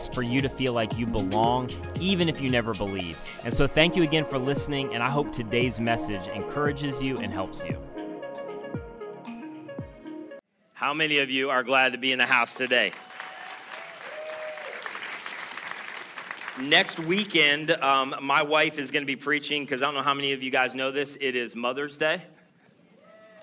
is for you to feel like you belong, even if you never believe. And so, thank you again for listening, and I hope today's message encourages you and helps you. How many of you are glad to be in the house today? Next weekend, um, my wife is going to be preaching because I don't know how many of you guys know this. It is Mother's Day.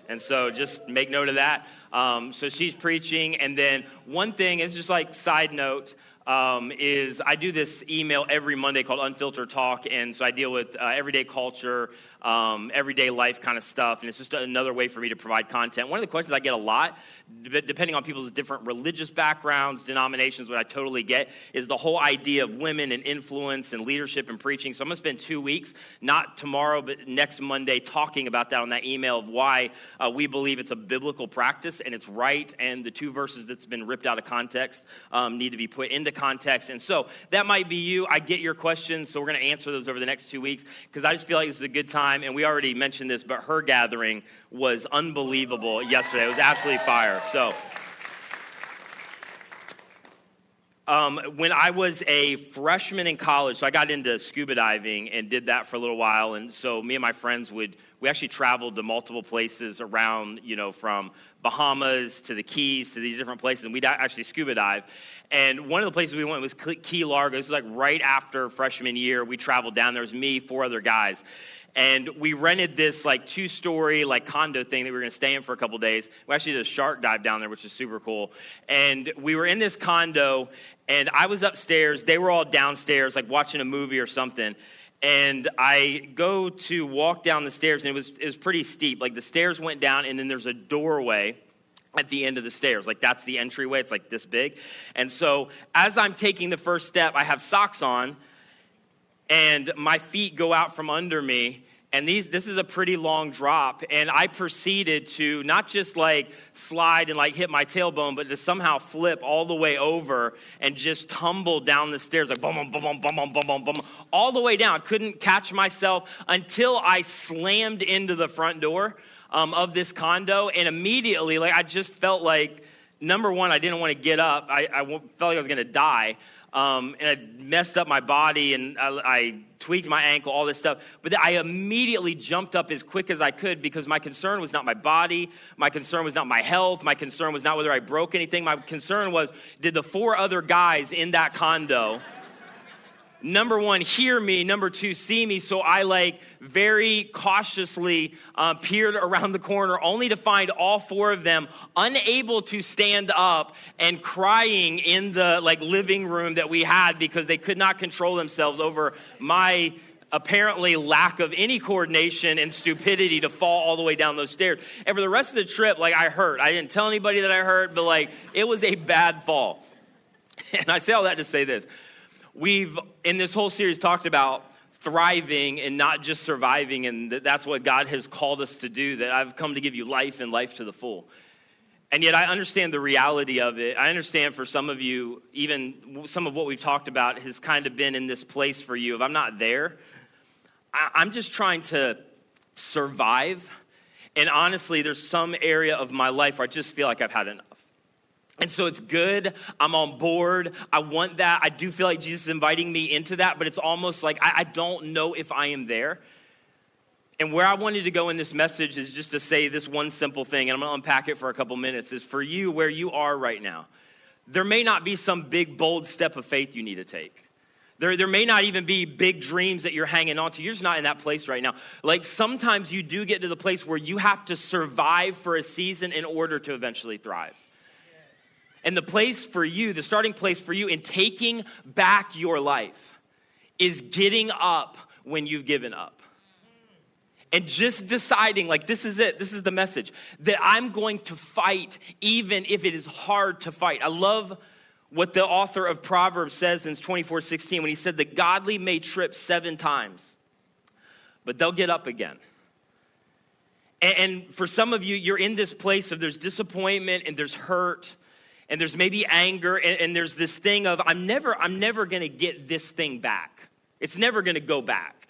And so just make note of that. Um, so she's preaching. And then one thing is just like side note um, is I do this email every Monday called Unfiltered Talk, and so I deal with uh, everyday culture, um, everyday life kind of stuff, and it's just another way for me to provide content. One of the questions I get a lot, depending on people's different religious backgrounds, denominations, what I totally get, is the whole idea of women and influence and leadership and preaching. So I'm going to spend two weeks, not tomorrow, but next Monday, talking about that on that email of why uh, we believe it's a biblical practice and it's right, and the two verses that's been ripped out of context um, need to be put into context. And so that might be you. I get your questions, so we're going to answer those over the next two weeks because I just feel like this is a good time. And we already mentioned this, but her gathering was unbelievable yesterday. It was absolutely fire. So. Um, when I was a freshman in college, so I got into scuba diving and did that for a little while. And so me and my friends would, we actually traveled to multiple places around, you know, from Bahamas to the Keys to these different places. And we'd actually scuba dive. And one of the places we went was Key Largo. This was like right after freshman year. We traveled down. There was me, four other guys and we rented this like two story like condo thing that we were going to stay in for a couple days we actually did a shark dive down there which is super cool and we were in this condo and i was upstairs they were all downstairs like watching a movie or something and i go to walk down the stairs and it was, it was pretty steep like the stairs went down and then there's a doorway at the end of the stairs. Like that's the entryway. It's like this big. And so as I'm taking the first step, I have socks on and my feet go out from under me and these this is a pretty long drop and i proceeded to not just like slide and like hit my tailbone but to somehow flip all the way over and just tumble down the stairs like boom boom boom boom boom boom boom boom all the way down. I couldn't catch myself until i slammed into the front door um, of this condo and immediately like i just felt like number one i didn't want to get up. I, I felt like i was going to die um, and I messed up my body and I, I, tweaked my ankle, all this stuff. But I immediately jumped up as quick as I could because my concern was not my body, my concern was not my health, my concern was not whether I broke anything. My concern was did the four other guys in that condo number one, hear me. Number two, see me. So I like very cautiously uh, peered around the corner, only to find all four of them unable to stand up and crying in the like living room that we had because they could not control themselves over my apparently lack of any coordination and stupidity to fall all the way down those stairs. And for the rest of the trip, like I hurt. I didn't tell anybody that I hurt, but like it was a bad fall. And I say all that to say this we've in this whole series talked about thriving and not just surviving and that that's what god has called us to do that i've come to give you life and life to the full. And yet i understand the reality of it. I understand for some of you even some of what we've talked about has kind of been in this place for you if i'm not there. I'm just trying to survive. And honestly there's some area of my life where i just feel like i've had enough and so it's good. I'm on board. I want that. I do feel like Jesus is inviting me into that, but it's almost like I, I, don't know if I am there. And where I wanted to go in this message is just to say this one simple thing, and I'm gonna unpack it for a couple minutes, is for you where you are right now. There may not be some big, bold step of faith you need to take. There, there may not even be big dreams that you're hanging on to. You're just not in that place right now. Like sometimes you do get to the place where you have to survive for a season in order to eventually thrive. And the place for you, the starting place for you in taking back your life is getting up when you've given up. And just deciding, like, this is it, this is the message, that I'm going to fight even if it is hard to fight. I love what the author of Proverbs says in 24 16 when he said, The godly may trip seven times, but they'll get up again. And for some of you, you're in this place of there's disappointment and there's hurt and there's maybe anger and, there's this thing of I'm never, I'm never gonna get this thing back. It's never gonna go back.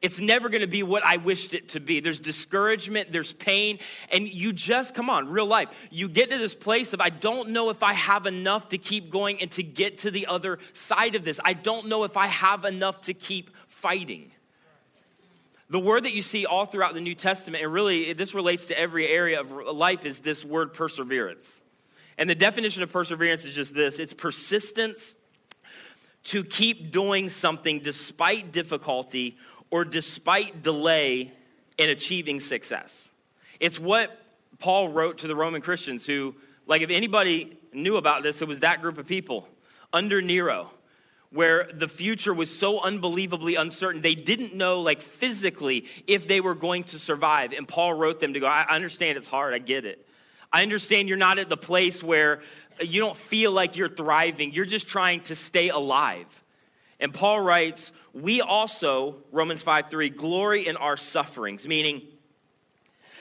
It's never gonna be what I wished it to be. There's discouragement, there's pain, and you just, come on, real life, you get to this place of I don't know if I have enough to keep going and to get to the other side of this. I don't know if I have enough to keep fighting. The word that you see all throughout the New Testament, and really this relates to every area of life, is this word perseverance. And the definition of perseverance is just this it's persistence to keep doing something despite difficulty or despite delay in achieving success. It's what Paul wrote to the Roman Christians who, like, if anybody knew about this, it was that group of people under Nero, where the future was so unbelievably uncertain. They didn't know, like, physically, if they were going to survive. And Paul wrote them to go, I understand it's hard, I get it. I understand you're not at the place where you don't feel like you're thriving, you're just trying to stay alive. And Paul writes, We also, Romans 5 3, glory in our sufferings, meaning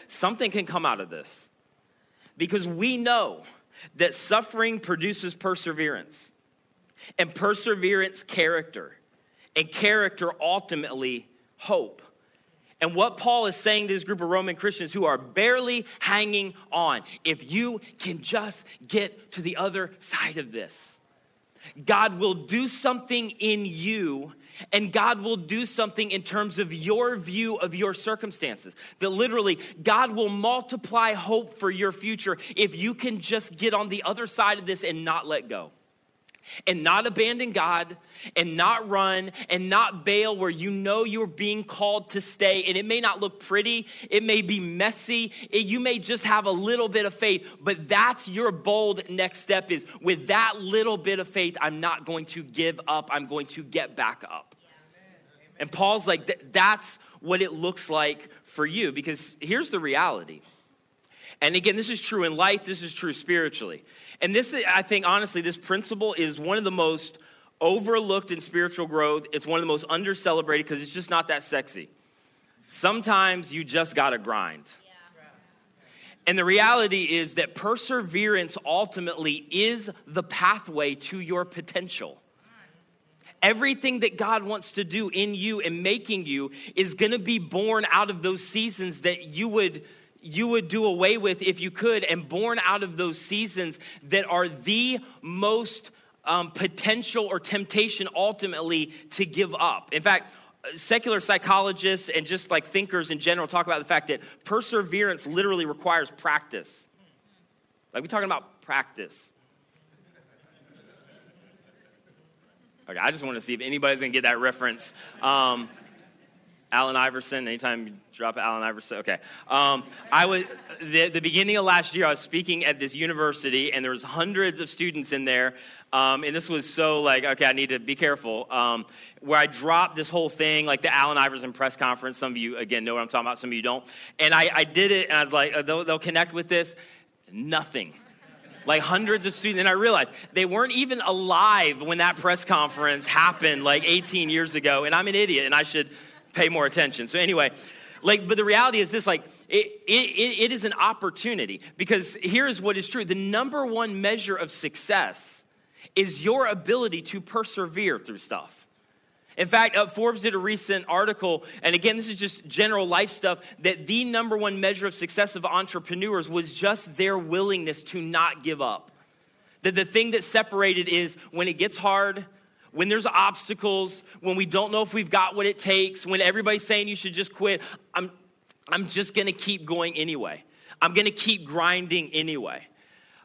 something can come out of this. Because we know that suffering produces perseverance, and perseverance, character, and character, ultimately, hope. And what Paul is saying to this group of Roman Christians who are barely hanging on, if you can just get to the other side of this, God will do something in you and God will do something in terms of your view of your circumstances. That literally, God will multiply hope for your future if you can just get on the other side of this and not let go and not abandon God and not run and not bail where you know you're being called to stay. And it may not look pretty, it may be messy, it, you may just have a little bit of faith, but that's your bold next step is with that little bit of faith, I'm not going to give up, I'm going to get back up. And Paul's like, that's what it looks like for you because here's the reality. And again, this is true in life, this is true spiritually. And this, I think, honestly, this principle is one of the most overlooked in spiritual growth. It's one of the most under celebrated because it's just not that sexy. Sometimes you just gotta grind. And the reality is that perseverance ultimately is the pathway to your potential. Everything that God wants to do in you and making you is gonna be born out of those seasons that you would you would do away with if you could, and born out of those seasons that are the most um, potential or temptation ultimately to give up. In fact, secular psychologists and just like thinkers in general talk about the fact that perseverance literally requires practice. Like we're talking about practice. Okay, I just want to see if anybody's gonna get that reference. Um, Allen Iverson. Anytime drop Allen Iverson, okay. Um, I was the, the beginning of last year. I was speaking at this university, and there was hundreds of students in there. Um, and this was so like, okay, I need to be careful. Um, where I dropped this whole thing, like the Allen Iverson press conference. Some of you again know what I'm talking about. Some of you don't. And I, I did it, and I was like, uh, they'll, they'll connect with this. Nothing like hundreds of students. And I realized they weren't even alive when that press conference happened like 18 years ago. And I'm an idiot and I should pay more attention. So anyway, like, but the reality is this, like, it, it, it is an opportunity because here is what is true. The number one measure of success is your ability to persevere through stuff. In fact, uh, Forbes did a recent article, and again, this is just general life stuff, that the number one measure of success of entrepreneurs was just their willingness to not give up. That the thing that separated is when it gets hard, when there's obstacles, when we don't know if we've got what it takes, when everybody's saying you should just quit, I'm, I'm just gonna keep going anyway. I'm gonna keep grinding anyway.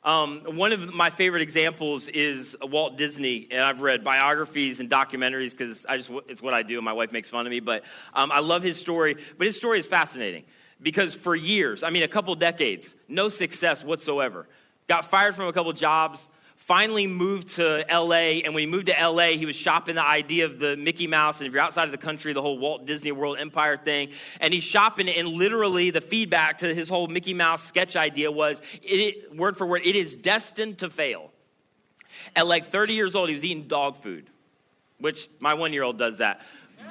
Um, one of my favorite examples is Walt Disney, and I've read biographies and documentaries because I just it's what I do. And my wife makes fun of me, but um, I love his story. But his story is fascinating because for years, I mean, a couple decades, no success whatsoever. Got fired from a couple jobs, finally moved to LA. And when he moved to LA, he was shopping the idea of the Mickey Mouse. And if you're outside of the country, the whole Walt Disney World Empire thing. And he's shopping it. And literally, the feedback to his whole Mickey Mouse sketch idea was it, word for word, it is destined to fail. At like 30 years old, he was eating dog food, which my one year old does that.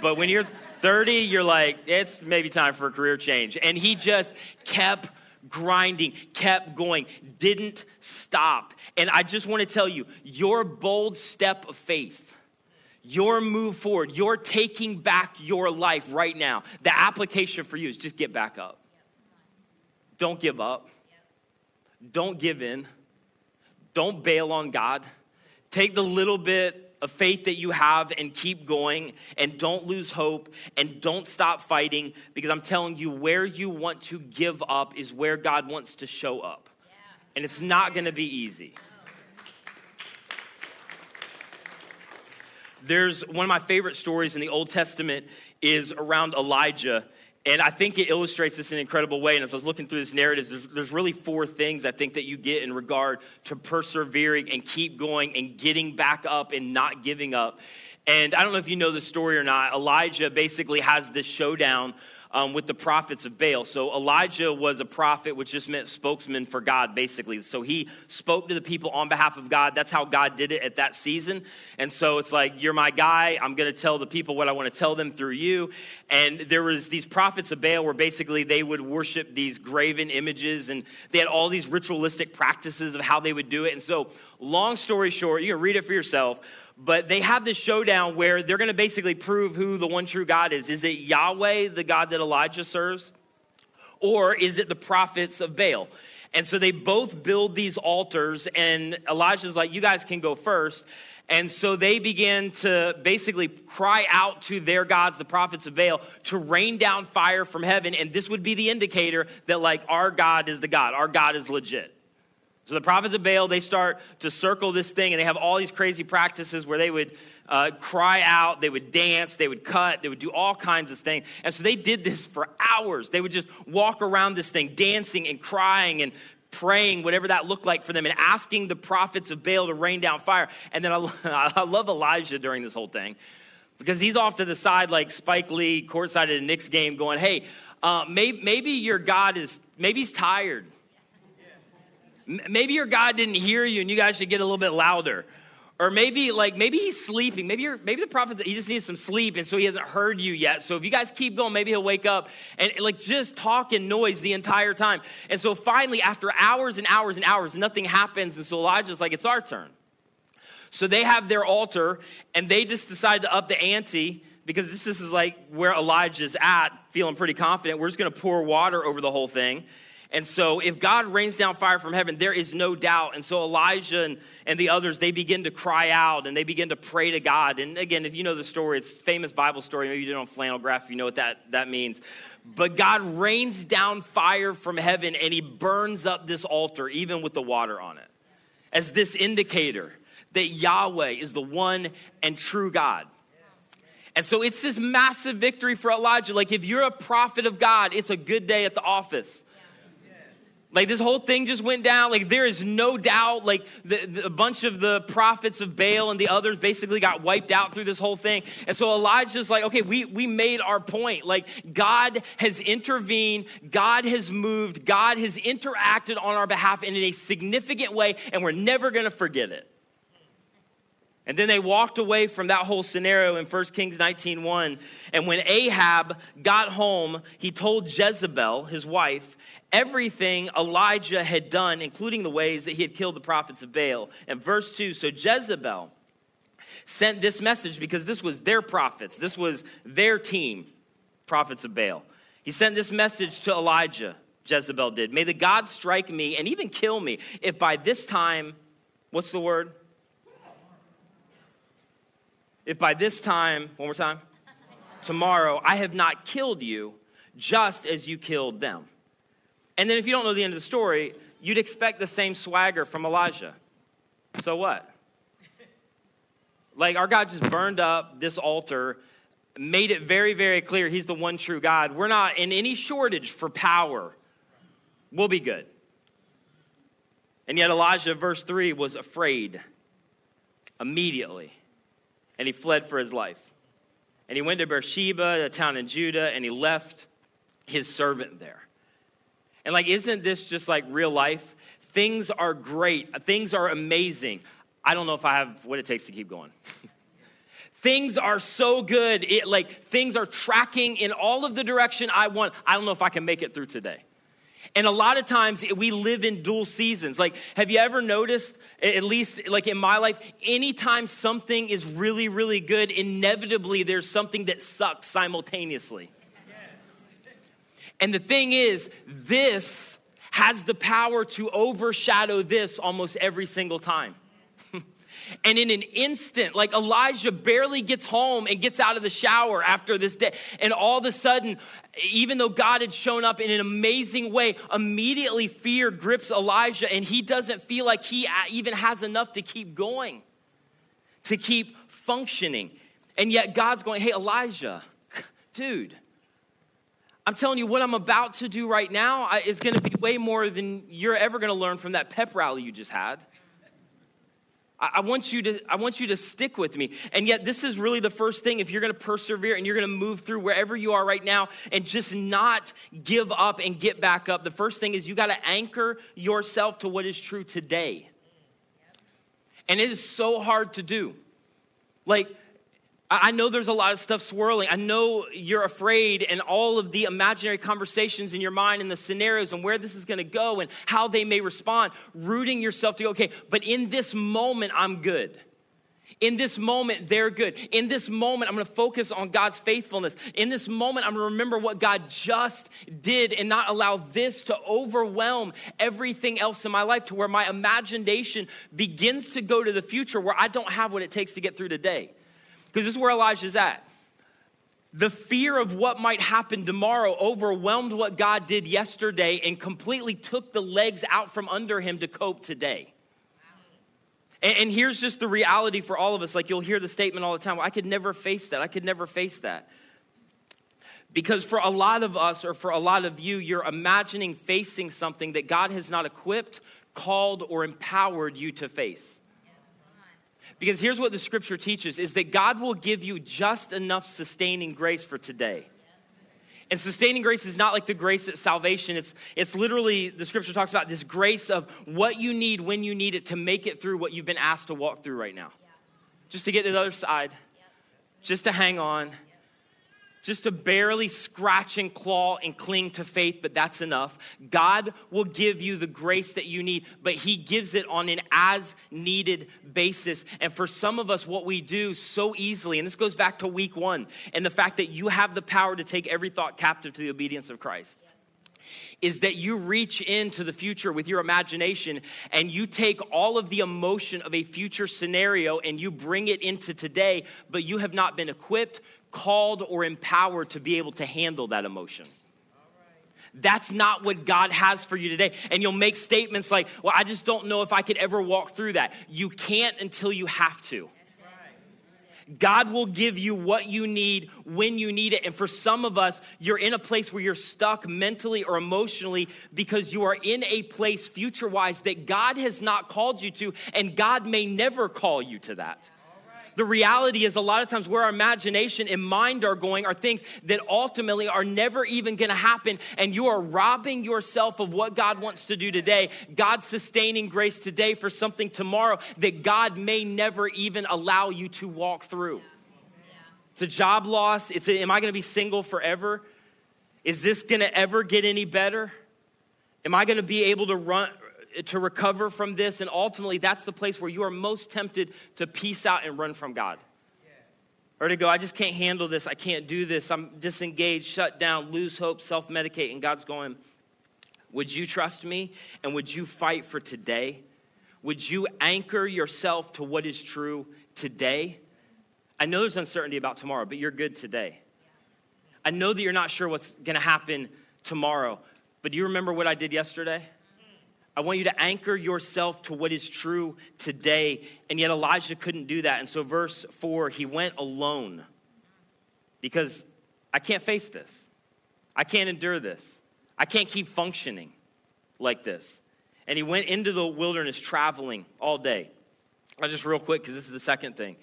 But when you're 30, you're like, it's maybe time for a career change. And he just kept grinding, kept going, didn't stop. And I just want to tell you, your bold step of faith, your move forward, your taking back your life right now, the application for you is just get back up. Don't give up. Don't give in. Don't bail on God. Take the little bit of faith that you have and keep going and don't lose hope and don't stop fighting because I'm telling you, where you want to give up is where God wants to show up. Yeah. And it's not gonna be easy. There's one of my favorite stories in the Old Testament is around Elijah and I think it illustrates this in an incredible way. And as I was looking through this narrative, there's, there's, really four things I think that you get in regard to persevering and keep going and getting back up and not giving up. And I don't know if you know the story or not. Elijah basically has this showdown um, with the prophets of Baal. So Elijah was a prophet, which just meant spokesman for God, basically. So he spoke to the people on behalf of God. That's how God did it at that season. And so it's like, you're my guy. I'm going to tell the people what I want to tell them through you. And there was these prophets of Baal where basically they would worship these graven images and they had all these ritualistic practices of how they would do it. And so, long story short, you can read it for yourself but they have this showdown where they're going to basically prove who the one true God is. Is it Yahweh, the God that Elijah serves? Or is it the prophets of Baal? And so they both build these altars, and Elijah's like, You guys can go first. And so they begin to basically cry out to their gods, the prophets of Baal, to rain down fire from heaven. And this would be the indicator that, like, our God is the God, our God is legit. So the prophets of Baal, they start to circle this thing, and they have all these crazy practices where they would uh, cry out, they would dance, they would cut, they would do all kinds of things. And so they did this for hours. They would just walk around this thing, dancing and crying and praying, whatever that looked like for them, and asking the prophets of Baal to rain down fire. And then I, I love Elijah during this whole thing because he's off to the side like Spike Lee, courtside at a Knicks game, going, "Hey, uh, maybe, maybe your God is maybe he's tired." Maybe your God didn't hear you and you guys should get a little bit louder. Or maybe like maybe he's sleeping. Maybe you're, maybe the prophet he just needs some sleep and so he hasn't heard you yet. So if you guys keep going, maybe he'll wake up and like just talk and noise the entire time. And so finally, after hours and hours and hours, nothing happens. And so Elijah's like, it's our turn. So they have their altar and they just decide to up the ante because this, this is like where Elijah's at, feeling pretty confident. We're just gonna pour water over the whole thing. And so, if God rains down fire from heaven, there is no doubt. And so, Elijah and, and the others, they begin to cry out and they begin to pray to God. And again, if you know the story, it's famous Bible story. Maybe you did on flannel graph, you know what that, that means. But God rains down fire from heaven and he burns up this altar, even with the water on it, as this indicator that Yahweh is the one and true God. And so it's this massive victory for Elijah. Like, if you're a prophet of God, it's a good day at the office. Like this whole thing just went down. Like there is no doubt. Like the, the, a bunch of the prophets of Baal and the others basically got wiped out through this whole thing. And so Elijah's like, okay, we we made our point. Like God has intervened. God has moved. God has interacted on our behalf in a significant way, and we're never going to forget it. And then they walked away from that whole scenario in 1 Kings 19:1. And when Ahab got home, he told Jezebel, his wife, everything Elijah had done, including the ways that he had killed the prophets of Baal. And verse 2 so Jezebel sent this message because this was their prophets, this was their team, prophets of Baal. He sent this message to Elijah, Jezebel did. May the God strike me and even kill me if by this time, what's the word? If by this time, one more time, tomorrow, I have not killed you just as you killed them. And then if you don't know the end of the story, you'd expect the same swagger from Elijah. So what? Like our God just burned up this altar, made it very, very clear he's the one true God. We're not in any shortage for power. We'll be good. And yet Elijah, verse 3, was afraid immediately. And he fled for his life. And he went to Beersheba, a town in Judah, and he left his servant there. And like, isn't this just like real life? Things are great, things are amazing. I don't know if I have what it takes to keep going. things are so good, it, like things are tracking in all of the direction I want. I don't know if I can make it through today. And a lot of times we live in dual seasons. Like, have you ever noticed, at least like in my life, anytime something is really, really good, inevitably there's something that sucks simultaneously. And the thing is, this has the power to overshadow this almost every single time. And in an instant, like Elijah barely gets home and gets out of the shower after this day. And all of a sudden, even though God had shown up in an amazing way, immediately fear grips Elijah and he doesn't feel like he even has enough to keep going, to keep functioning. And yet God's going, hey, Elijah, dude, I'm telling you, what I'm about to do right now is going to be way more than you're ever going to learn from that pep rally you just had. I want you to I want you to stick with me. And yet this is really the first thing if you're going to persevere and you're going to move through wherever you are right now and just not give up and get back up. The first thing is you got to anchor yourself to what is true today. And it is so hard to do. Like I know there's a lot of stuff swirling. I know you're afraid, and all of the imaginary conversations in your mind and the scenarios and where this is gonna go and how they may respond, rooting yourself to go, okay, but in this moment, I'm good. In this moment, they're good. In this moment, I'm gonna focus on God's faithfulness. In this moment, I'm gonna remember what God just did and not allow this to overwhelm everything else in my life to where my imagination begins to go to the future where I don't have what it takes to get through today. Because this is where Elijah's at. The fear of what might happen tomorrow overwhelmed what God did yesterday and completely took the legs out from under him to cope today. And, and here's just the reality for all of us. Like you'll hear the statement all the time well, I could never face that. I could never face that. Because for a lot of us, or for a lot of you, you're imagining facing something that God has not equipped, called, or empowered you to face. Because here's what the scripture teaches is that God will give you just enough sustaining grace for today. And sustaining grace is not like the grace at salvation. It's, it's literally, the scripture talks about this grace of what you need when you need it to make it through what you've been asked to walk through right now. Just to get to the other side, just to hang on, just to barely scratch and claw and cling to faith, but that's enough. God will give you the grace that you need, but He gives it on an as needed basis. And for some of us, what we do so easily, and this goes back to week one, and the fact that you have the power to take every thought captive to the obedience of Christ. Is that you reach into the future with your imagination and you take all of the emotion of a future scenario and you bring it into today, but you have not been equipped, called or empowered to be able to handle that emotion. That's not what God has for you today. And you'll make statements like, well, I just don't know if I could ever walk through that. You can't until you have to. God will give you what you need when you need it. And for some of us, you're in a place where you're stuck mentally or emotionally because you are in a place future wise that God has not called you to, and God may never call you to that the reality is a lot of times where our imagination and mind are going are things that ultimately are never even going to happen. And you are robbing yourself of what God wants to do today. God's sustaining grace today for something tomorrow that God may never even allow you to walk through. It's a job loss. It's a, am I going to be single forever? Is this going to ever get any better? Am I going to be able to run to recover from this. And ultimately, that's the place where you are most tempted to peace out and run from God. Or to go, I just can't handle this. I can't do this. I'm disengaged, shut down, lose hope, self medicate. And God's going, Would you trust me? And would you fight for today? Would you anchor yourself to what is true today? I know there's uncertainty about tomorrow, but you're good today. I know that you're not sure what's going to happen tomorrow, but do you remember what I did yesterday? I want you to anchor yourself to what is true today. And yet Elijah couldn't do that. And so, verse 4, he went alone because I can't face this. I can't endure this. I can't keep functioning like this. And he went into the wilderness traveling all day. I just real quick, because this is the second thing.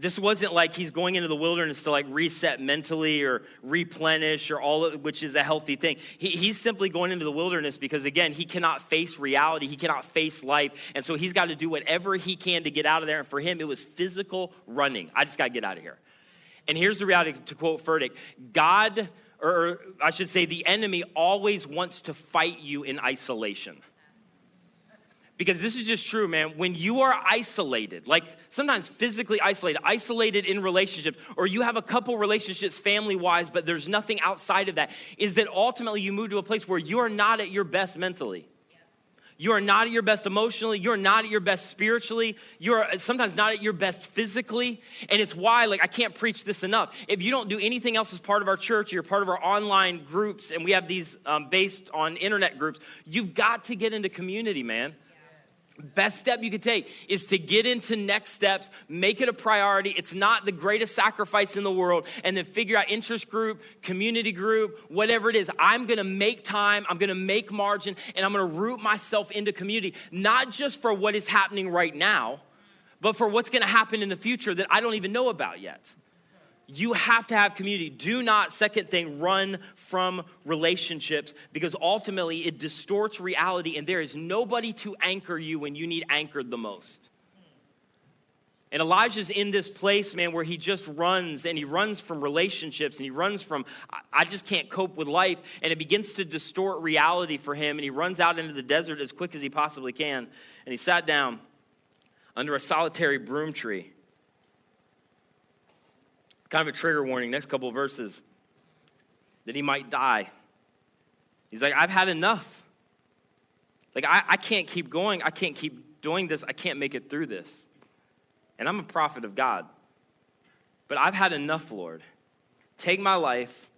This wasn't like he's going into the wilderness to like reset mentally or replenish or all of, which is a healthy thing. He, he's simply going into the wilderness because again he cannot face reality. He cannot face life. And so he's got to do whatever he can to get out of there. And for him it was physical running. I just got to get out of here. And here's the reality to quote Furtick god or i should say the enemy always wants to fight you in isolation because this is just true, man. When you are isolated, like sometimes physically isolated, isolated in relationships, or you have a couple relationships family wise, but there's nothing outside of that, is that ultimately you move to a place where you are not at your best mentally. You are not at your best emotionally. You're not at your best spiritually. You're sometimes not at your best physically. And it's why, like, I can't preach this enough. If you don't do anything else as part of our church, you're part of our online groups, and we have these um, based on internet groups, you've got to get into community, man. Best step you could take is to get into next steps, make it a priority. It's not the greatest sacrifice in the world, and then figure out interest group, community group, whatever it is. I'm gonna make time, I'm gonna make margin, and I'm gonna root myself into community, not just for what is happening right now, but for what's gonna happen in the future that I don't even know about yet. You have to have community. Do not, second thing, run from relationships because ultimately it distorts reality and there is nobody to anchor you when you need anchored the most. And Elijah's in this place, man, where he just runs and he runs from relationships and he runs from, I just can't cope with life. And it begins to distort reality for him. And he runs out into the desert as quick as he possibly can. And he sat down under a solitary broom tree. Kind of a trigger warning, next couple verses, that he might die. He's like, I've had enough. Like, I, I can't keep going. I can't keep doing this. I can't make it through this. And I'm a prophet of God. But I've had enough, Lord. Take my life,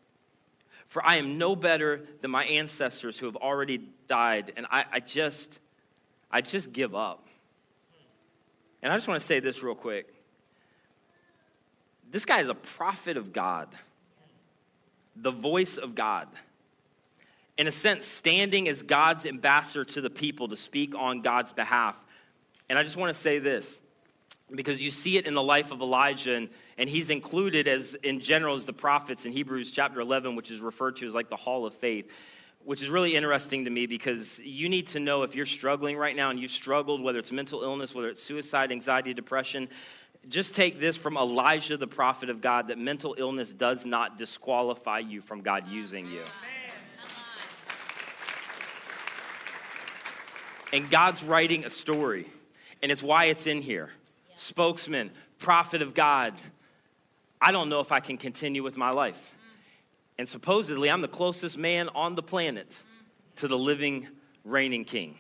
for I am no better than my ancestors who have already died. And I, I just, I just give up. And I just want to say this real quick. This guy is a prophet of God, the voice of God. In a sense, standing as God's ambassador to the people to speak on God's behalf. And I just want to say this because you see it in the life of Elijah, and, and he's included as in general as the prophets in Hebrews chapter 11, which is referred to as like the hall of faith, which is really interesting to me because you need to know if you're struggling right now and you've struggled, whether it's mental illness, whether it's suicide, anxiety, depression, just take this from Elijah, the prophet of God, that mental illness does not disqualify you from God using you. And God's writing a story, and it's why it's in here. Spokesman, prophet of God. I don't know if I can continue with my life. And supposedly, I'm the closest man on the planet to the living, reigning king.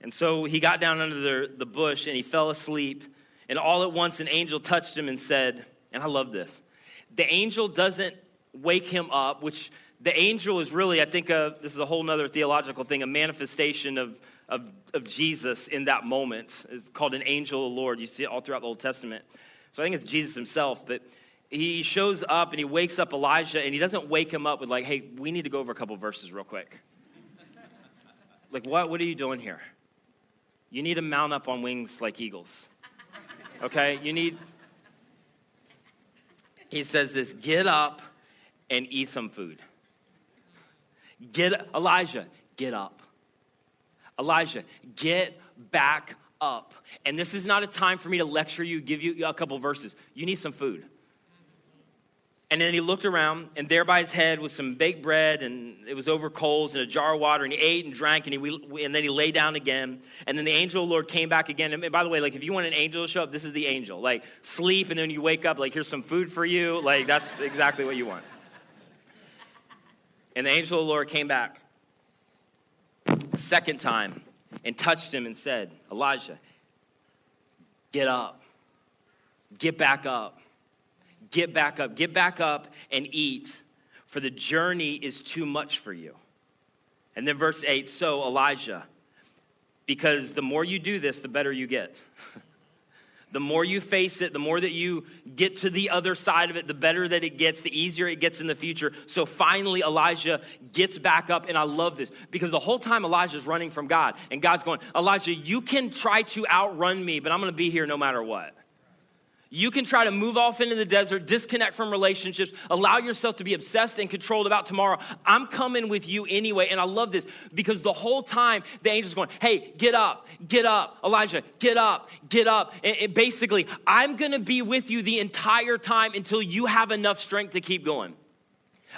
And so he got down under the, the bush and he fell asleep. And all at once, an angel touched him and said, and I love this the angel doesn't wake him up, which the angel is really, I think, a, this is a whole other theological thing, a manifestation of, of, of Jesus in that moment. It's called an angel of the Lord. You see it all throughout the Old Testament. So I think it's Jesus himself, but he shows up and he wakes up Elijah and he doesn't wake him up with, like, hey, we need to go over a couple verses real quick. like, what, what are you doing here? You need to mount up on wings like eagles. Okay? You need, he says this get up and eat some food. Get, Elijah, get up. Elijah, get back up. And this is not a time for me to lecture you, give you a couple verses. You need some food. And then he looked around, and there by his head was some baked bread, and it was over coals and a jar of water. And he ate and drank, and, he, and then he lay down again. And then the angel of the Lord came back again. And by the way, like if you want an angel to show up, this is the angel. Like sleep, and then you wake up, like here's some food for you. Like that's exactly what you want. And the angel of the Lord came back a second time and touched him and said, Elijah, get up, get back up get back up, get back up and eat, for the journey is too much for you. And then verse 8 so Elijah, because the more you do this, the better you get. the more you face it, the more that you get to the other side of it, the better that it gets, the easier it gets in the future. So finally, Elijah gets back up, and I love this because the whole time Elijah's running from God, and God's going, Elijah, you can try to outrun me, but I'm gonna be here no matter what. You can try to move off into the desert, disconnect from relationships, allow yourself to be obsessed and controlled about tomorrow. I'm coming with you anyway. And I love this because the whole time the angel's going, Hey, get up, get up, Elijah, get up, get up. And basically, I'm gonna be with you the entire time until you have enough strength to keep going.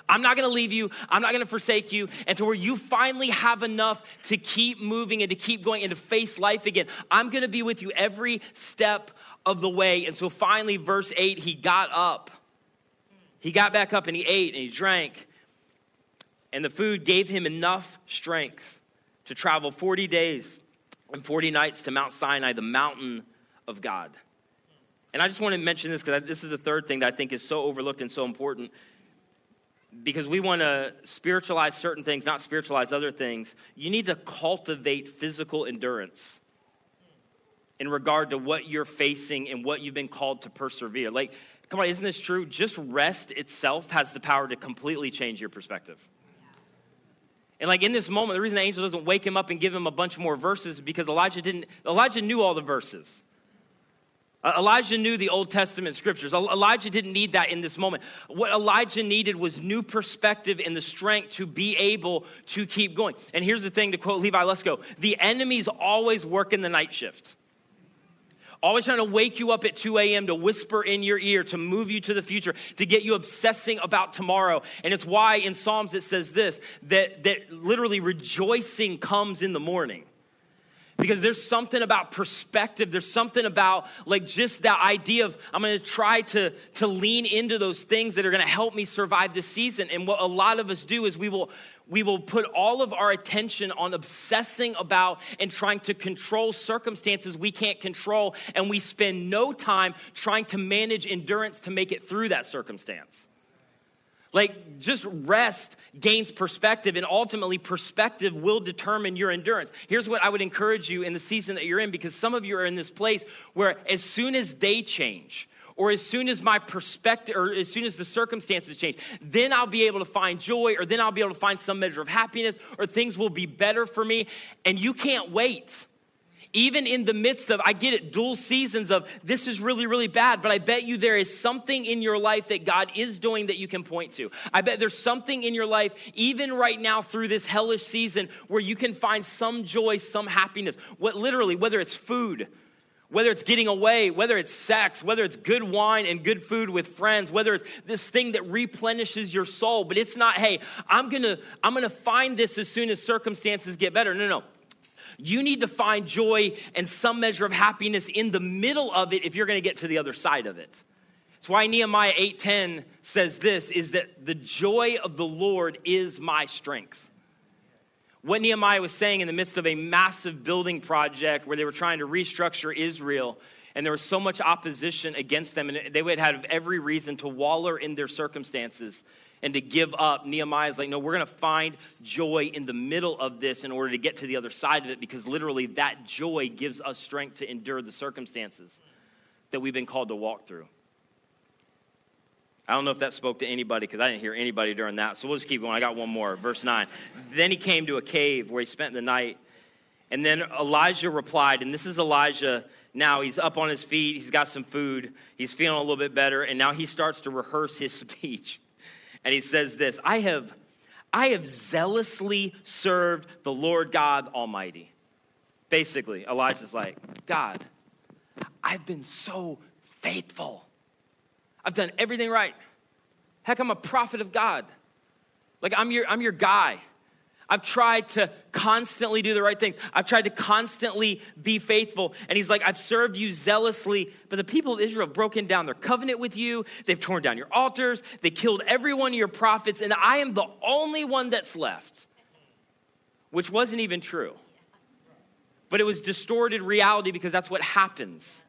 I'm not gonna leave you. I'm not gonna forsake you until where you finally have enough to keep moving and to keep going and to face life again. I'm gonna be with you every step of the way. And so finally, verse 8, he got up. He got back up and he ate and he drank. And the food gave him enough strength to travel 40 days and 40 nights to Mount Sinai, the mountain of God. And I just want to mention this because this is the third thing that I think is so overlooked and so important. Because we want to spiritualize certain things, not spiritualize other things. You need to cultivate physical endurance in regard to what you're facing and what you've been called to persevere. Like, come on, isn't this true? Just rest itself has the power to completely change your perspective. And like in this moment, the reason the angel doesn't wake him up and give him a bunch more verses is because Elijah didn't, Elijah knew all the verses. Elijah knew the Old Testament scriptures. Elijah didn't need that in this moment. What Elijah needed was new perspective and the strength to be able to keep going. And here's the thing to quote Levi Lusko the enemies always work in the night shift always trying to wake you up at 2 a.m. to whisper in your ear, to move you to the future, to get you obsessing about tomorrow. And it's why in Psalms it says this that, that literally rejoicing comes in the morning because there's something about perspective. There's something about like just that idea of i'm going to try to to lean into those things that are going to help me survive this season. And what a lot of us do is we will we will put all of our attention on obsessing about and trying to control circumstances we can't control. And we spend no time trying to manage endurance to make it through that circumstance like, just rest gains perspective, and ultimately, perspective will determine your endurance. Here's what I would encourage you in the season that you're in, because some of you are in this place where as soon as they change, or as soon as my perspective, or as soon as the circumstances change, then I'll be able to find joy, or then I'll be able to find some measure of happiness, or things will be better for me. And you can't wait even in the midst of, I get it, dual seasons of this is really, really bad, but I bet you there is something in your life that God is doing that you can point to. I bet there's something in your life, even right now through this hellish season, where you can find some joy, some happiness. What literally, whether it's food, whether it's getting away, whether it's sex, whether it's good wine and good food with friends, whether it's this thing that replenishes your soul, but it's not, hey, I'm gonna, I'm gonna find this as soon as circumstances get better. No, no. You need to find joy and some measure of happiness in the middle of it if you're going to get to the other side of it. That's why Nehemiah 8:10 says this is that the joy of the Lord is my strength. What Nehemiah was saying in the midst of a massive building project where they were trying to restructure Israel and there was so much opposition against them and they would have every reason to waller in their circumstances and to give up. Nehemiah is like, no, we're going to find joy in the middle of this in order to get to the other side of it because literally that joy gives us strength to endure the circumstances that we've been called to walk through. I don't know if that spoke to anybody because I didn't hear anybody during that. So we'll just keep going. I got one more. Verse 9. Then he came to a cave where he spent the night. And then Elijah replied, and this is Elijah now. He's up on his feet. He's got some food. He's feeling a little bit better. And now he starts to rehearse his speech and he says this I have, I have zealously served the Lord God Almighty. Basically, Elijah's like, God, I've been so faithful. I've done everything right. Heck, I'm a prophet of God. Like, I'm your, I'm your guy. I've tried to constantly do the right things. I've tried to constantly be faithful. And he's like, I've served you zealously, but the people of Israel have broken down their covenant with you. They've torn down your altars. They killed every one of your prophets, and I am the only one that's left, which wasn't even true. But it was distorted reality because that's what happens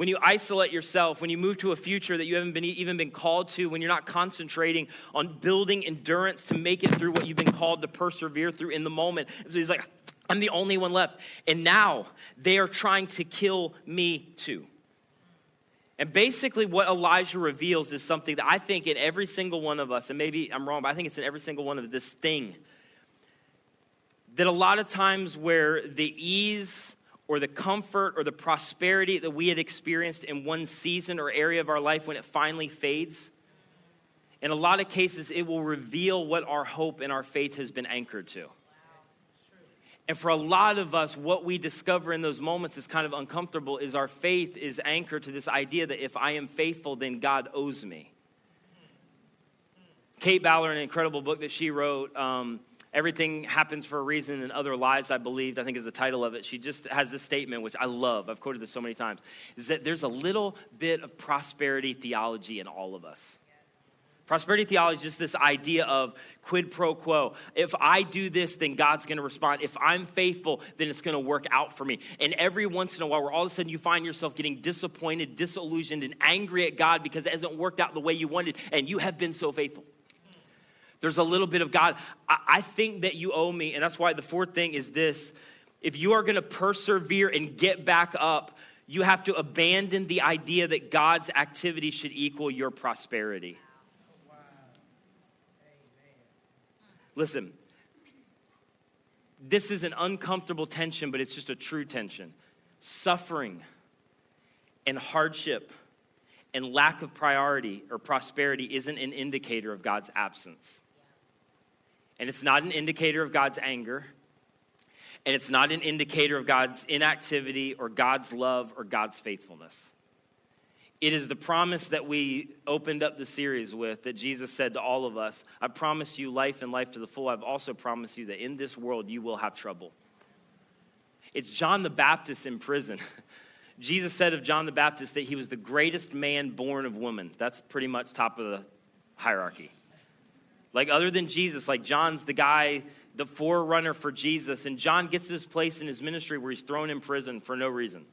when you isolate yourself, when you move to a future that you haven't been, even been called to, when you're not concentrating on building endurance to make it through what you've been called to persevere through in the moment. so he's like, I'm the only one left. And now they are trying to kill me too. And basically, what Elijah reveals is something that I think in every single one of us, and maybe I'm wrong, but I think it's in every single one of this thing, that a lot of times where the ease or the comfort or the prosperity that we had experienced in one season or area of our life when it finally fades. In a lot of cases, it will reveal what our hope and our faith has been anchored to. And for a lot of us, what we discover in those moments is kind of uncomfortable is our faith is anchored to this idea that if I am faithful, then God owes me. Kate Bowler, an incredible book that she wrote, um, Everything Happens for a Reason and Other Lies, I believed, I think is the title of it. She just has this statement, which I love. I've quoted this so many times, is that there's a little bit of prosperity theology in all of us. Prosperity theology is just this idea of quid pro quo. If I do this, then God's going to respond. If I'm faithful, then it's going to work out for me. And every once in a while, where all of a sudden you find yourself getting disappointed, disillusioned, and angry at God because it hasn't worked out the way you wanted, and you have been so faithful. There's a little bit of God. I think that you owe me. And that's why the fourth thing is this if you are going to persevere and get back up, you have to abandon the idea that God's activity should equal your prosperity. Listen, this is an uncomfortable tension, but it's just a true tension. Suffering and hardship and lack of priority or prosperity isn't an indicator of God's absence. And it's not an indicator of God's anger. And it's not an indicator of God's inactivity or God's love or God's faithfulness. It is the promise that we opened up the series with that Jesus said to all of us I promise you life and life to the full. I've also promised you that in this world you will have trouble. It's John the Baptist in prison. Jesus said of John the Baptist that he was the greatest man born of woman. That's pretty much top of the hierarchy. Like, other than Jesus, like John's the guy, the forerunner for Jesus. And John gets to this place in his ministry where he's thrown in prison for no reason.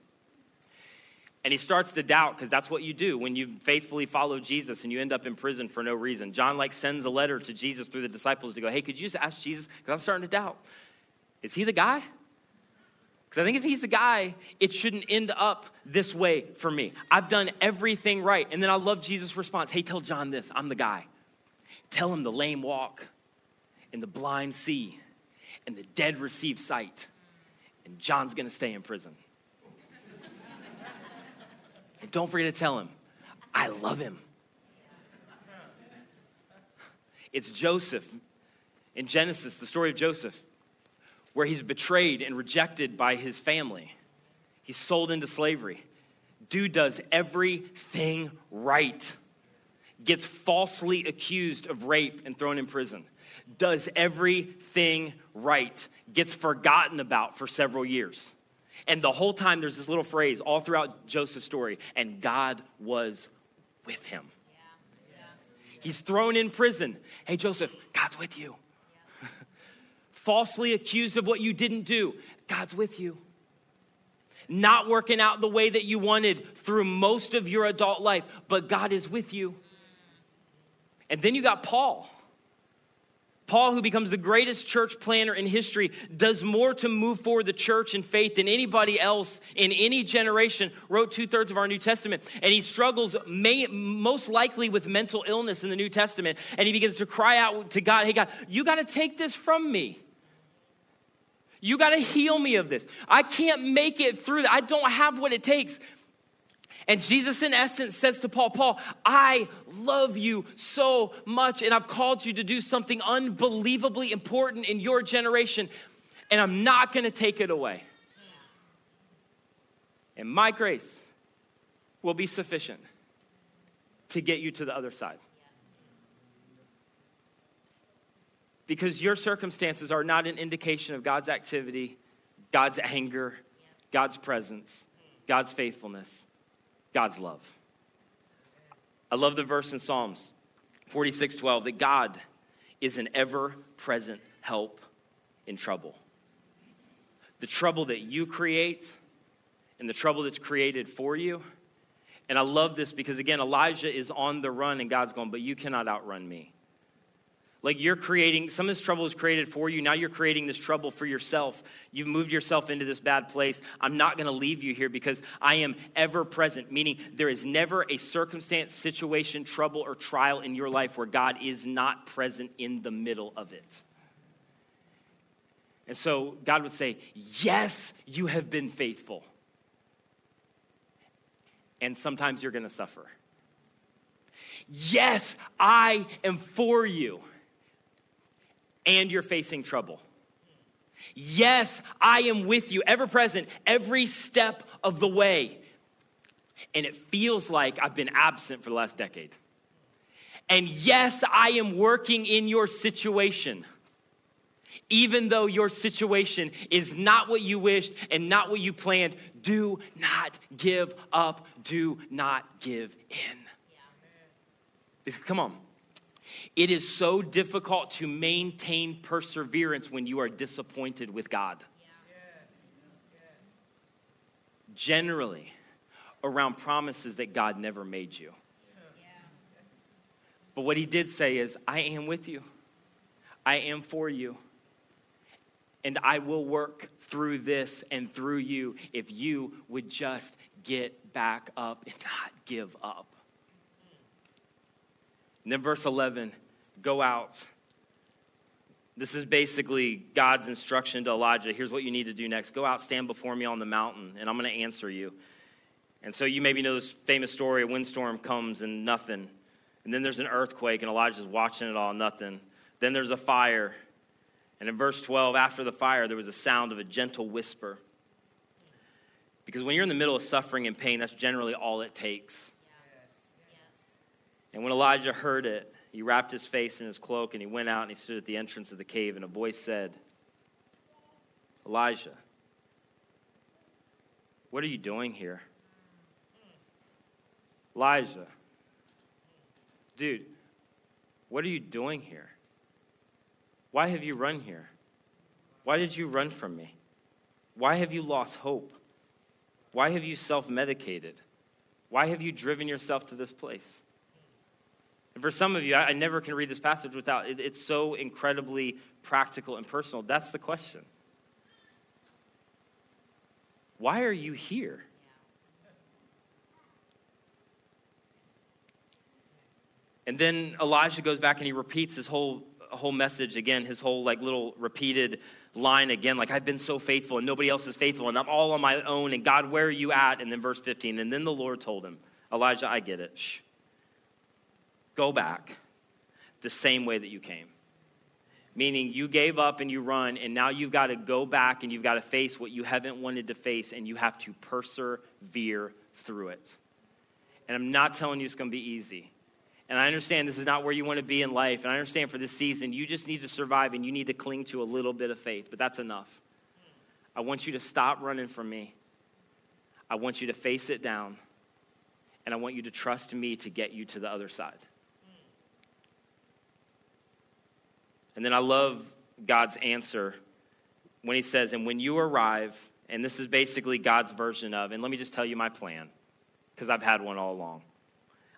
And he starts to doubt because that's what you do when you faithfully follow Jesus and you end up in prison for no reason. John like sends a letter to Jesus through the disciples to go, "Hey, could you just ask Jesus because I'm starting to doubt. Is he the guy?" Because I think if he's the guy, it shouldn't end up this way for me. I've done everything right. And then I love Jesus' response. Hey, tell John this. I'm the guy. Tell him the lame walk and the blind see and the dead receive sight. And John's gonna stay in prison. And don't forget to tell him, I love him. It's Joseph in Genesis, the story of Joseph, where he's betrayed and rejected by his family. He's sold into slavery. Dude does everything right, gets falsely accused of rape and thrown in prison, does everything right, gets forgotten about for several years. And the whole time, there's this little phrase all throughout Joseph's story, and God was with him. Yeah. Yeah. He's thrown in prison. Hey, Joseph, God's with you. Yeah. Falsely accused of what you didn't do, God's with you. Not working out the way that you wanted through most of your adult life, but God is with you. And then you got Paul Paul, who becomes the greatest church planter in history, does more to move forward the church and faith than anybody else in any generation, wrote two thirds of our New Testament. And he struggles may, most likely with mental illness in the New Testament. And he begins to cry out to God, Hey, God, you got to take this from me. You got to heal me of this. I can't make it through. I don't have what it takes. And Jesus, in essence, says to Paul, Paul, I love you so much, and I've called you to do something unbelievably important in your generation, and I'm not gonna take it away. And my grace will be sufficient to get you to the other side. Because your circumstances are not an indication of God's activity, God's anger, God's presence, God's faithfulness. God's love. I love the verse in Psalms 46 12 that God is an ever present help in trouble. The trouble that you create and the trouble that's created for you. And I love this because, again, Elijah is on the run and God's going, but you cannot outrun me. Like you're creating, some of this trouble is created for you. Now you're creating this trouble for yourself. You've moved yourself into this bad place. I'm not going to leave you here because I am ever present, meaning there is never a circumstance, situation, trouble, or trial in your life where God is not present in the middle of it. And so God would say, Yes, you have been faithful. And sometimes you're gonna suffer. Yes, I am for you. And you're facing trouble. Yes, I am with you, ever present, every step of the way. And it feels like I've been absent for the last decade. And yes, I am working in your situation. Even though your situation is not what you wished and not what you planned, do not give up. Do not give in. Yeah. Come on. It is so difficult to maintain perseverance when you are disappointed with God. Generally, around promises that God never made you. But what he did say is, I am with you, I am for you. And I will work through this and through you if you would just get back up and not give up. And then verse 11 go out. This is basically God's instruction to Elijah. Here's what you need to do next go out, stand before me on the mountain, and I'm going to answer you. And so you maybe know this famous story a windstorm comes and nothing. And then there's an earthquake, and Elijah's watching it all, nothing. Then there's a fire. And in verse 12, after the fire, there was a sound of a gentle whisper. Because when you're in the middle of suffering and pain, that's generally all it takes. And when Elijah heard it, he wrapped his face in his cloak and he went out and he stood at the entrance of the cave. And a voice said, Elijah, what are you doing here? Elijah, dude, what are you doing here? Why have you run here? Why did you run from me? Why have you lost hope? Why have you self medicated? Why have you driven yourself to this place? And for some of you, I, I never can read this passage without, it, it's so incredibly practical and personal. That's the question. Why are you here? And then Elijah goes back and he repeats his whole whole message again, his whole like little repeated line again, like I've been so faithful and nobody else is faithful and I'm all on my own and God, where are you at? And then verse 15, and then the Lord told him, Elijah, I get it. Shh go back the same way that you came. Meaning you gave up and you run, and now you've got to go back and you've got to face what you haven't wanted to face, and you have to persevere through it. And I'm not telling you it's going to be easy. And I understand this is not where you want to be in life. And I understand for this season, you just need to survive and you need to cling to a little bit of faith, but that's enough. I want you to stop running from me. I want you to face it down. And I want you to trust me to get you to the other side. And then I love God's answer when he says, And when you arrive, and this is basically God's version of, and let me just tell you my plan, because I've had one all along.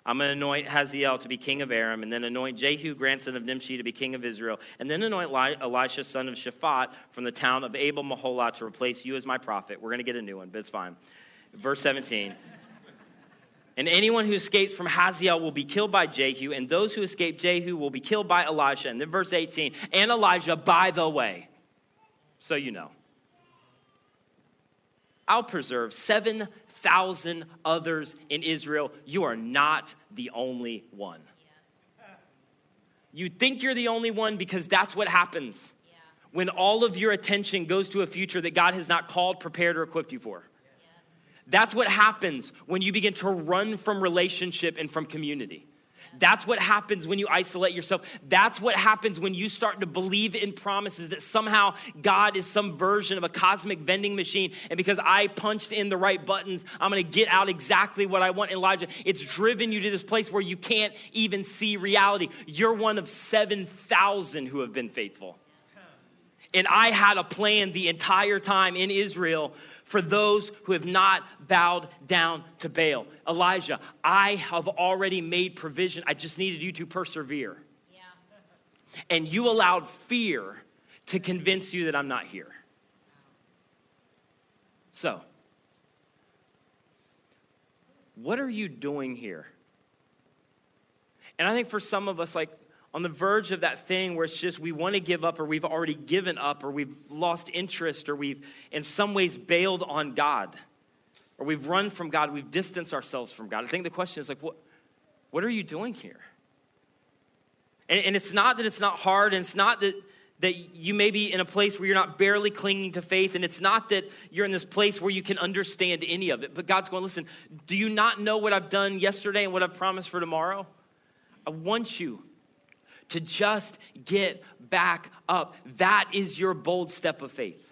I'm going to anoint Hazael to be king of Aram, and then anoint Jehu, grandson of Nimshi, to be king of Israel, and then anoint Elisha, son of Shaphat, from the town of Abel Meholah to replace you as my prophet. We're going to get a new one, but it's fine. Verse 17. And anyone who escapes from Hazael will be killed by Jehu, and those who escape Jehu will be killed by Elisha. And then verse 18, and Elijah, by the way. So you know. I'll preserve 7,000 others in Israel. You are not the only one. You think you're the only one because that's what happens when all of your attention goes to a future that God has not called, prepared, or equipped you for. That's what happens when you begin to run from relationship and from community. That's what happens when you isolate yourself. That's what happens when you start to believe in promises that somehow God is some version of a cosmic vending machine. And because I punched in the right buttons, I'm going to get out exactly what I want. Elijah, it's driven you to this place where you can't even see reality. You're one of 7,000 who have been faithful. And I had a plan the entire time in Israel for those who have not bowed down to Baal. Elijah, I have already made provision. I just needed you to persevere. Yeah. And you allowed fear to convince you that I'm not here. So, what are you doing here? And I think for some of us, like, on the verge of that thing where it's just we want to give up or we've already given up or we've lost interest or we've in some ways bailed on God or we've run from God, we've distanced ourselves from God. I think the question is like, what, what are you doing here? And, and it's not that it's not hard, and it's not that, that you may be in a place where you're not barely clinging to faith, and it's not that you're in this place where you can understand any of it. But God's going, listen, do you not know what I've done yesterday and what I've promised for tomorrow? I want you to just get back up. That is your bold step of faith.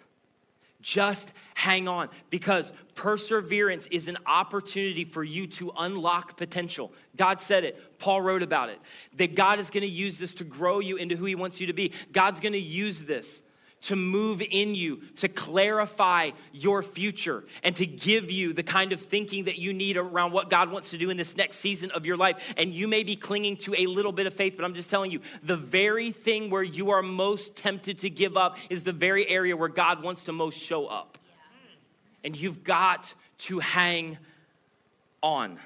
Just hang on because perseverance is an opportunity for you to unlock potential. God said it, Paul wrote about it, that God is going to use this to grow you into who He wants you to be. God's going to use this to move in you, to clarify your future, and to give you the kind of thinking that you need around what God wants to do in this next season of your life. And you may be clinging to a little bit of faith, but I'm just telling you, the very thing where you are most tempted to give up is the very area where God wants to most show up. And you've got to hang on.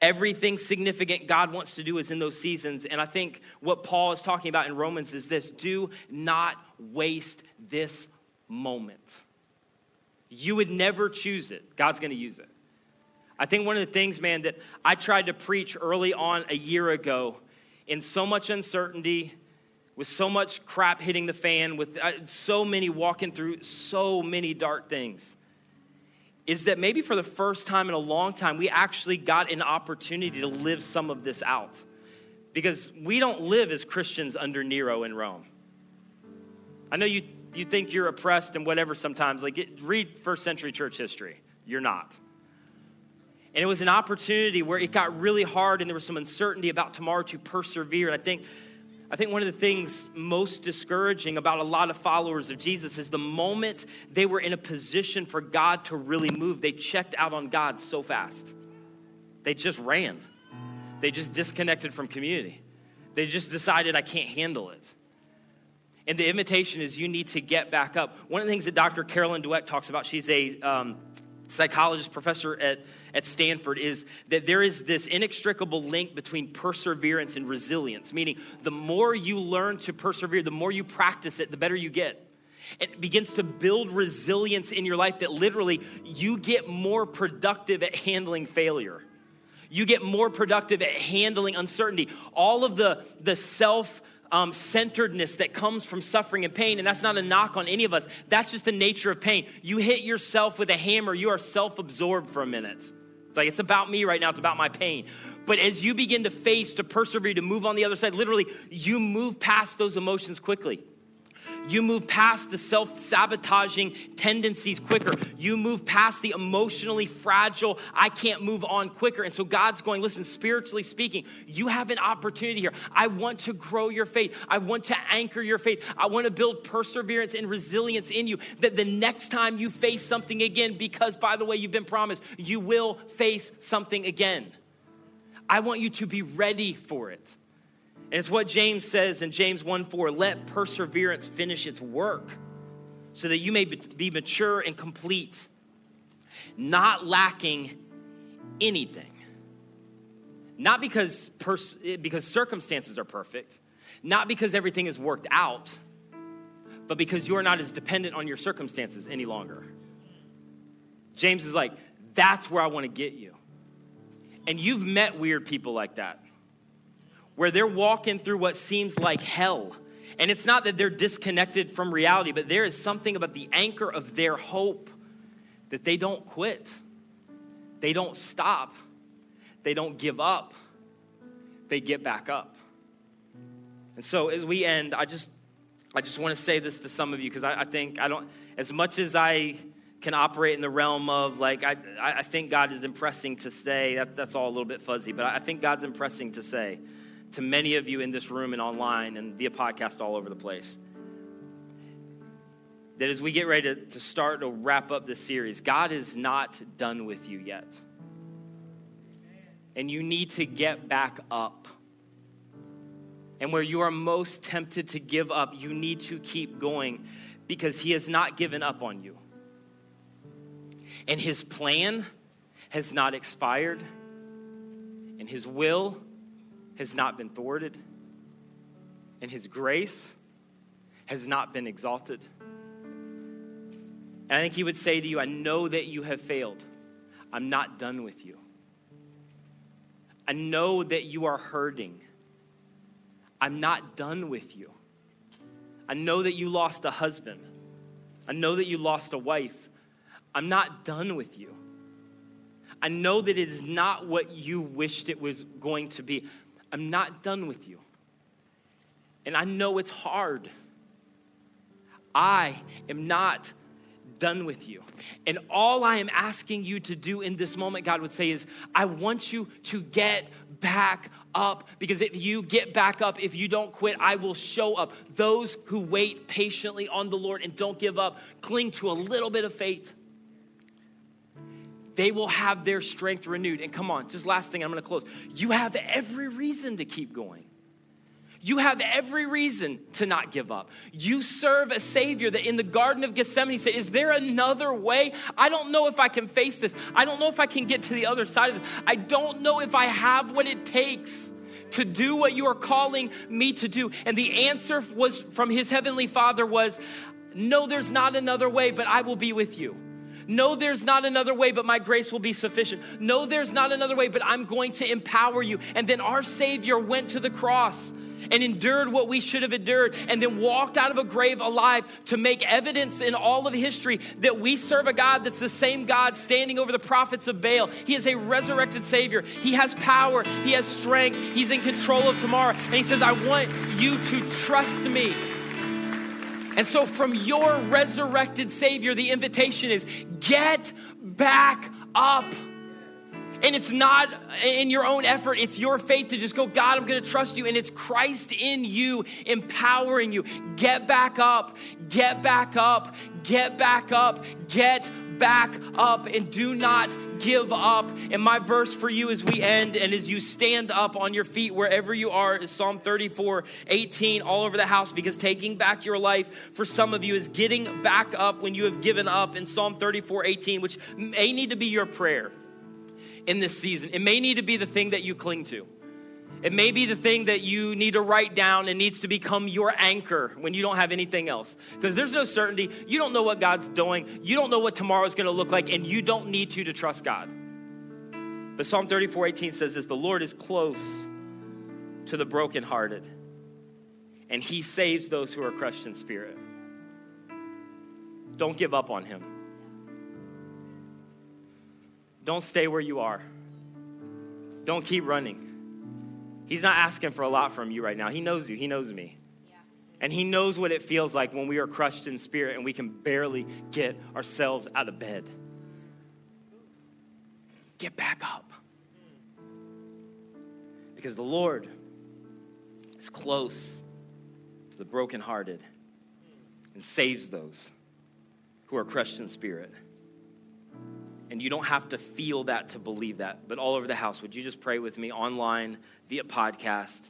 Everything significant God wants to do is in those seasons. And I think what Paul is talking about in Romans is this do not waste this moment. You would never choose it, God's gonna use it. I think one of the things, man, that I tried to preach early on a year ago in so much uncertainty, with so much crap hitting the fan, with uh, so many walking through so many dark things is that maybe for the first time in a long time, we actually got an opportunity to live some of this out. Because we don't live as Christians under Nero in Rome. I know you, you think you're oppressed and whatever sometimes. Like, it, read first century church history. You're not. And it was an opportunity where it got really hard and there was some uncertainty about tomorrow to persevere. And I think I think one of the things most discouraging about a lot of followers of Jesus is the moment they were in a position for God to really move, they checked out on God so fast. They just ran. They just disconnected from community. They just decided, I can't handle it. And the invitation is you need to get back up. One of the things that Dr. Carolyn Dweck talks about, she's a um, psychologist professor at, at Stanford, is that there is this inextricable link between perseverance and resilience, meaning the more you learn to persevere, the more you practice it, the better you get. It begins to build resilience in your life that literally you get more productive at handling failure. You get more productive at handling uncertainty. All of the, the self um, centeredness that comes from suffering and pain. And that's not a knock on any of us. That's just the nature of pain. You hit yourself with a hammer, you are self absorbed for a minute. It's like, it's about me right now, it's about my pain. But as you begin to face, to persevere, to move on the other side, literally, you move past those emotions quickly. You move past the self sabotaging tendencies quicker. You move past the emotionally fragile, I can't move on quicker. And so God's going, listen, spiritually speaking, you have an opportunity here. I want to grow your faith. I want to anchor your faith. I want to build perseverance and resilience in you that the next time you face something again, because by the way, you've been promised, you will face something again. I want you to be ready for it. And it's what James says in James 1 4 let perseverance finish its work so that you may be mature and complete, not lacking anything. Not because, pers- because circumstances are perfect, not because everything is worked out, but because you're not as dependent on your circumstances any longer. James is like, that's where I want to get you. And you've met weird people like that where they're walking through what seems like hell. And it's not that they're disconnected from reality, but there is something about the anchor of their hope that they don't quit, they don't stop, they don't give up, they get back up. And so as we end, I just I just want to say this to some of you because I, I, think I don't as much as I can operate in the realm of like I, I think God is impressing to say that, that's all a little bit fuzzy, but I think God's impressing to say to many of you in this room and online and via podcast all over the place. That as we get ready to, to start to wrap up this series, God is not done with you yet. And you need to get back up. And where you are most tempted to give up, you need to keep going because He has not given up on you. And His plan has not expired, and His will has not been thwarted. and his grace has not been exalted. And I think he would say to you, I know that you have failed. I'm not done with you. I know that you are hurting. I'm not done with you. I know that you lost a husband. I know that you lost a wife. I'm not done with you. I know that it is not what you wished it was going to be. I'm not done with you. And I know it's hard. I am not done with you. And all I am asking you to do in this moment, God would say, is I want you to get back up because if you get back up, if you don't quit, I will show up. Those who wait patiently on the Lord and don't give up, cling to a little bit of faith. They will have their strength renewed. And come on, just last thing, I'm gonna close. You have every reason to keep going. You have every reason to not give up. You serve a Savior that in the Garden of Gethsemane said, Is there another way? I don't know if I can face this. I don't know if I can get to the other side of this. I don't know if I have what it takes to do what you are calling me to do. And the answer was from his heavenly Father was, No, there's not another way, but I will be with you. No, there's not another way, but my grace will be sufficient. No, there's not another way, but I'm going to empower you. And then our Savior went to the cross and endured what we should have endured, and then walked out of a grave alive to make evidence in all of history that we serve a God that's the same God standing over the prophets of Baal. He is a resurrected Savior. He has power, He has strength, He's in control of tomorrow. And He says, I want you to trust me. And so, from your resurrected Savior, the invitation is get back up. And it's not in your own effort, it's your faith to just go, God, I'm gonna trust you. And it's Christ in you empowering you. Get back up, get back up, get back up, get back up, and do not give up. And my verse for you as we end and as you stand up on your feet wherever you are is Psalm 34 18 all over the house because taking back your life for some of you is getting back up when you have given up in Psalm 34 18, which may need to be your prayer in this season. It may need to be the thing that you cling to. It may be the thing that you need to write down and needs to become your anchor when you don't have anything else. Because there's no certainty. You don't know what God's doing. You don't know what tomorrow's going to look like, and you don't need to to trust God. But Psalm 34 18 says this The Lord is close to the brokenhearted, and he saves those who are crushed in spirit. Don't give up on him. Don't stay where you are. Don't keep running. He's not asking for a lot from you right now. He knows you, He knows me. And He knows what it feels like when we are crushed in spirit and we can barely get ourselves out of bed. Get back up. Because the Lord is close to the brokenhearted and saves those who are crushed in spirit. And you don't have to feel that to believe that. But all over the house, would you just pray with me online, via podcast,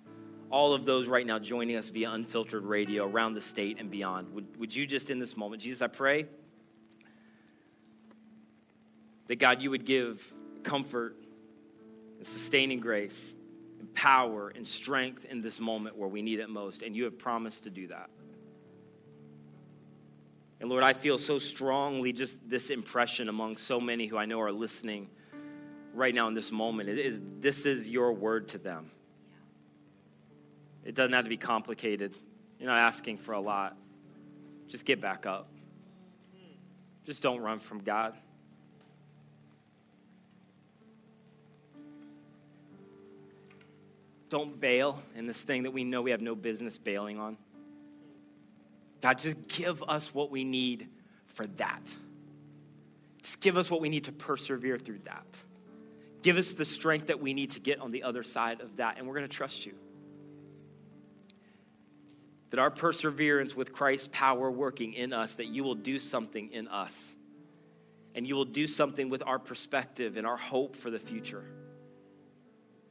all of those right now joining us via unfiltered radio around the state and beyond? Would, would you just in this moment, Jesus, I pray that God, you would give comfort and sustaining grace and power and strength in this moment where we need it most. And you have promised to do that. And Lord, I feel so strongly just this impression among so many who I know are listening right now in this moment. It is, this is your word to them. It doesn't have to be complicated. You're not asking for a lot. Just get back up. Just don't run from God. Don't bail in this thing that we know we have no business bailing on. God, just give us what we need for that. Just give us what we need to persevere through that. Give us the strength that we need to get on the other side of that, and we're going to trust you. That our perseverance with Christ's power working in us, that you will do something in us. And you will do something with our perspective and our hope for the future.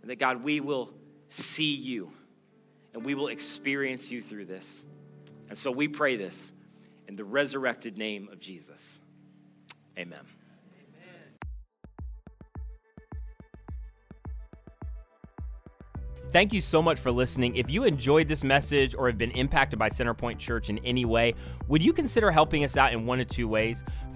And that, God, we will see you and we will experience you through this. And so we pray this in the resurrected name of Jesus. Amen. Thank you so much for listening. If you enjoyed this message or have been impacted by Centerpoint Church in any way, would you consider helping us out in one of two ways?